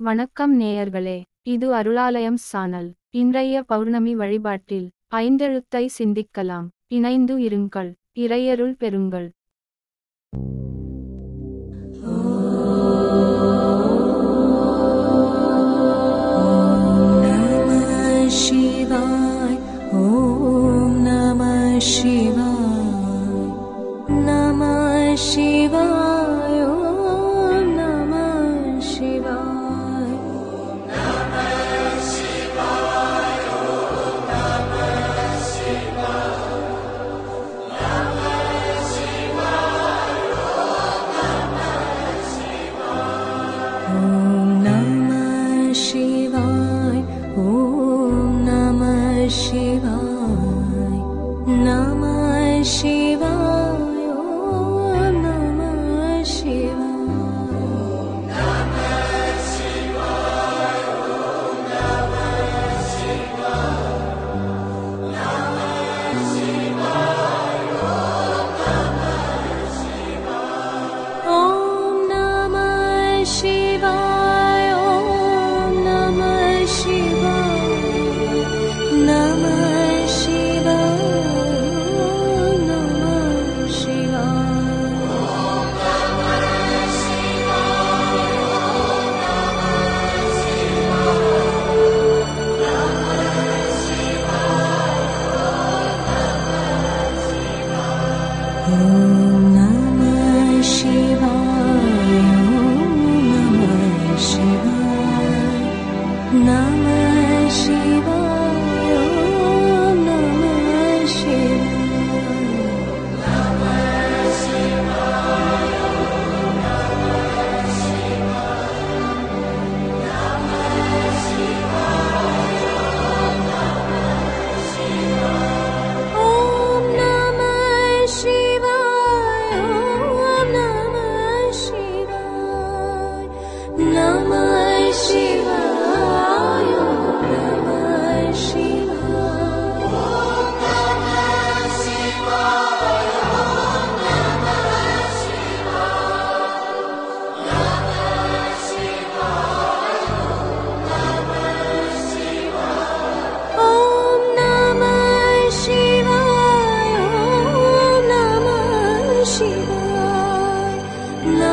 வணக்கம் நேயர்களே இது அருளாலயம் சானல். இன்றைய பௌர்ணமி வழிபாட்டில் ஐந்தெழுத்தை சிந்திக்கலாம். இணைந்து இருங்கள் இறையருள் பெறுங்கள். சிவாய் ஓம் நம சிவாய் நம சிவாய். Oh.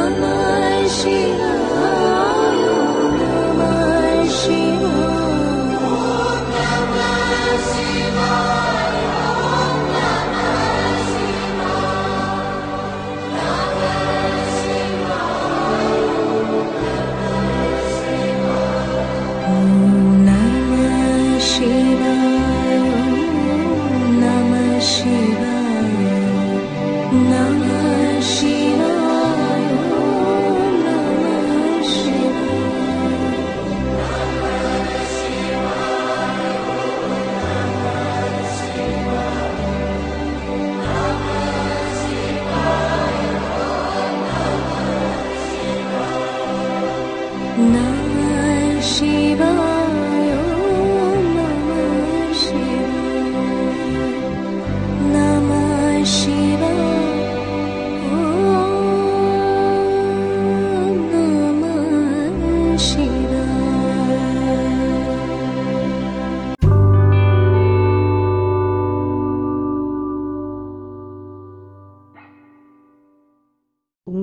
满心 shield.